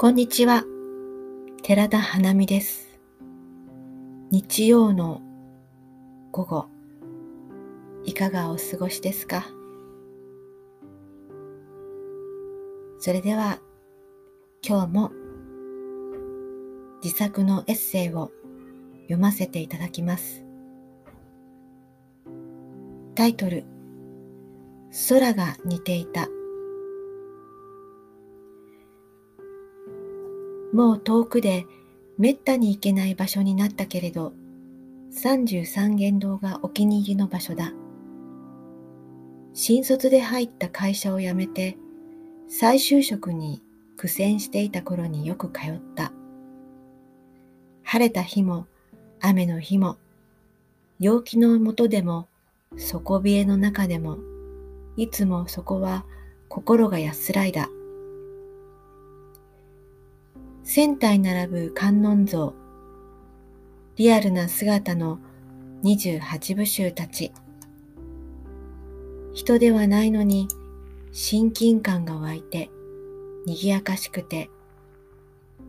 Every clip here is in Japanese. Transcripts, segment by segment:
こんにちは。寺田花美です。日曜の午後、いかがお過ごしですか？それでは、今日も自作のエッセイを読ませていただきます。タイトル、空が似ていたもう遠くでめったに行けない場所になったけれど、33元堂がお気に入りの場所だ。新卒で入った会社を辞めて、再就職に苦戦していた頃によく通った。晴れた日も雨の日も、陽気のもとでも底冷えの中でも、いつもそこは心が安らいだ。千体並ぶ観音像、リアルな姿の28部衆たち。人ではないのに親近感が湧いて、賑やかしくて、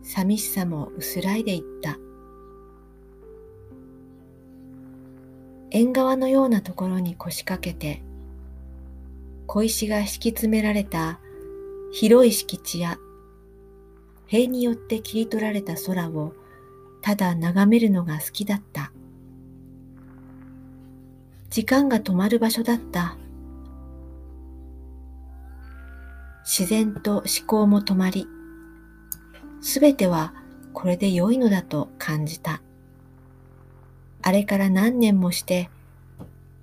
寂しさも薄らいでいった。縁側のようなところに腰掛けて、小石が敷き詰められた広い敷地や塀によって切り取られた空をただ眺めるのが好きだった。時間が止まる場所だった。自然と思考も止まり、すべてはこれで良いのだと感じた。あれから何年もして、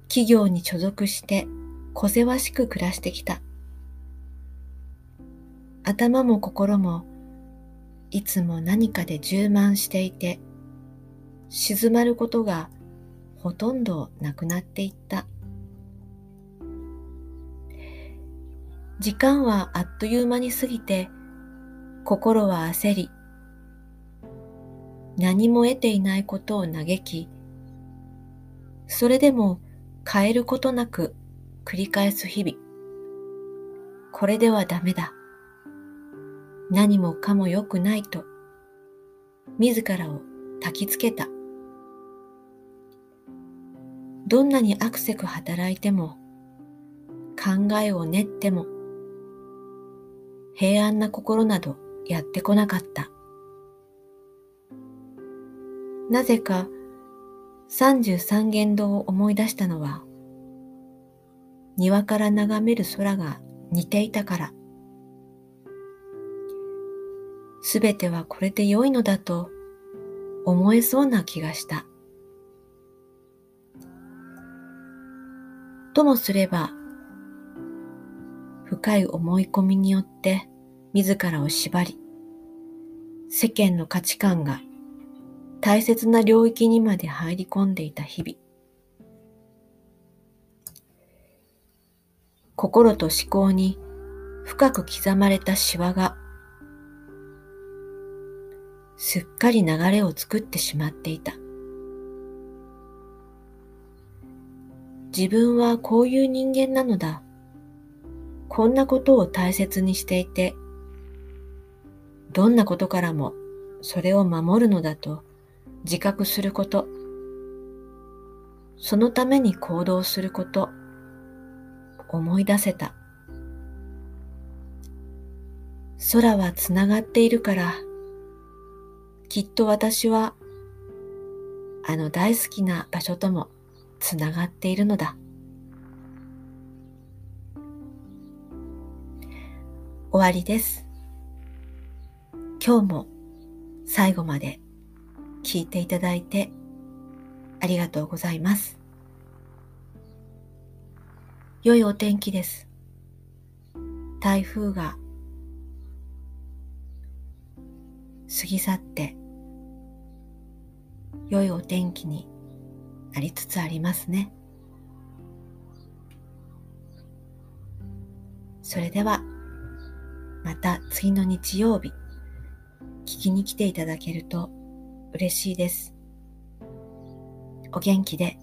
企業に所属して小せわしく暮らしてきた。頭も心もいつも何かで充満していて、静まることがほとんどなくなっていった。時間はあっという間に過ぎて、心は焦り、何も得ていないことを嘆き、それでも変えることなく繰り返す日々。これではダメだ。何もかも良くないと、自らを焚きつけた。どんなにアクセク働いても、考えを練っても、平安な心などやってこなかった。なぜか三十三元堂を思い出したのは、庭から眺める空が似ていたから。すべてはこれで良いのだと思えそうな気がした。ともすれば、深い思い込みによって自らを縛り、世間の価値観が大切な領域にまで入り込んでいた日々。心と思考に深く刻まれたシワがすっかり流れを作ってしまっていた。自分はこういう人間なのだ。こんなことを大切にしていて、どんなことからもそれを守るのだと自覚すること、そのために行動すること、思い出せた。空はつながっているからきっと私はあの大好きな場所ともつながっているのだ。終わりです。今日も最後まで聞いていただいてありがとうございます。良いお天気です。台風が過ぎ去って良いお天気になりつつありますね。それではまた次の日曜日聞きに来ていただけると嬉しいです。お元気で。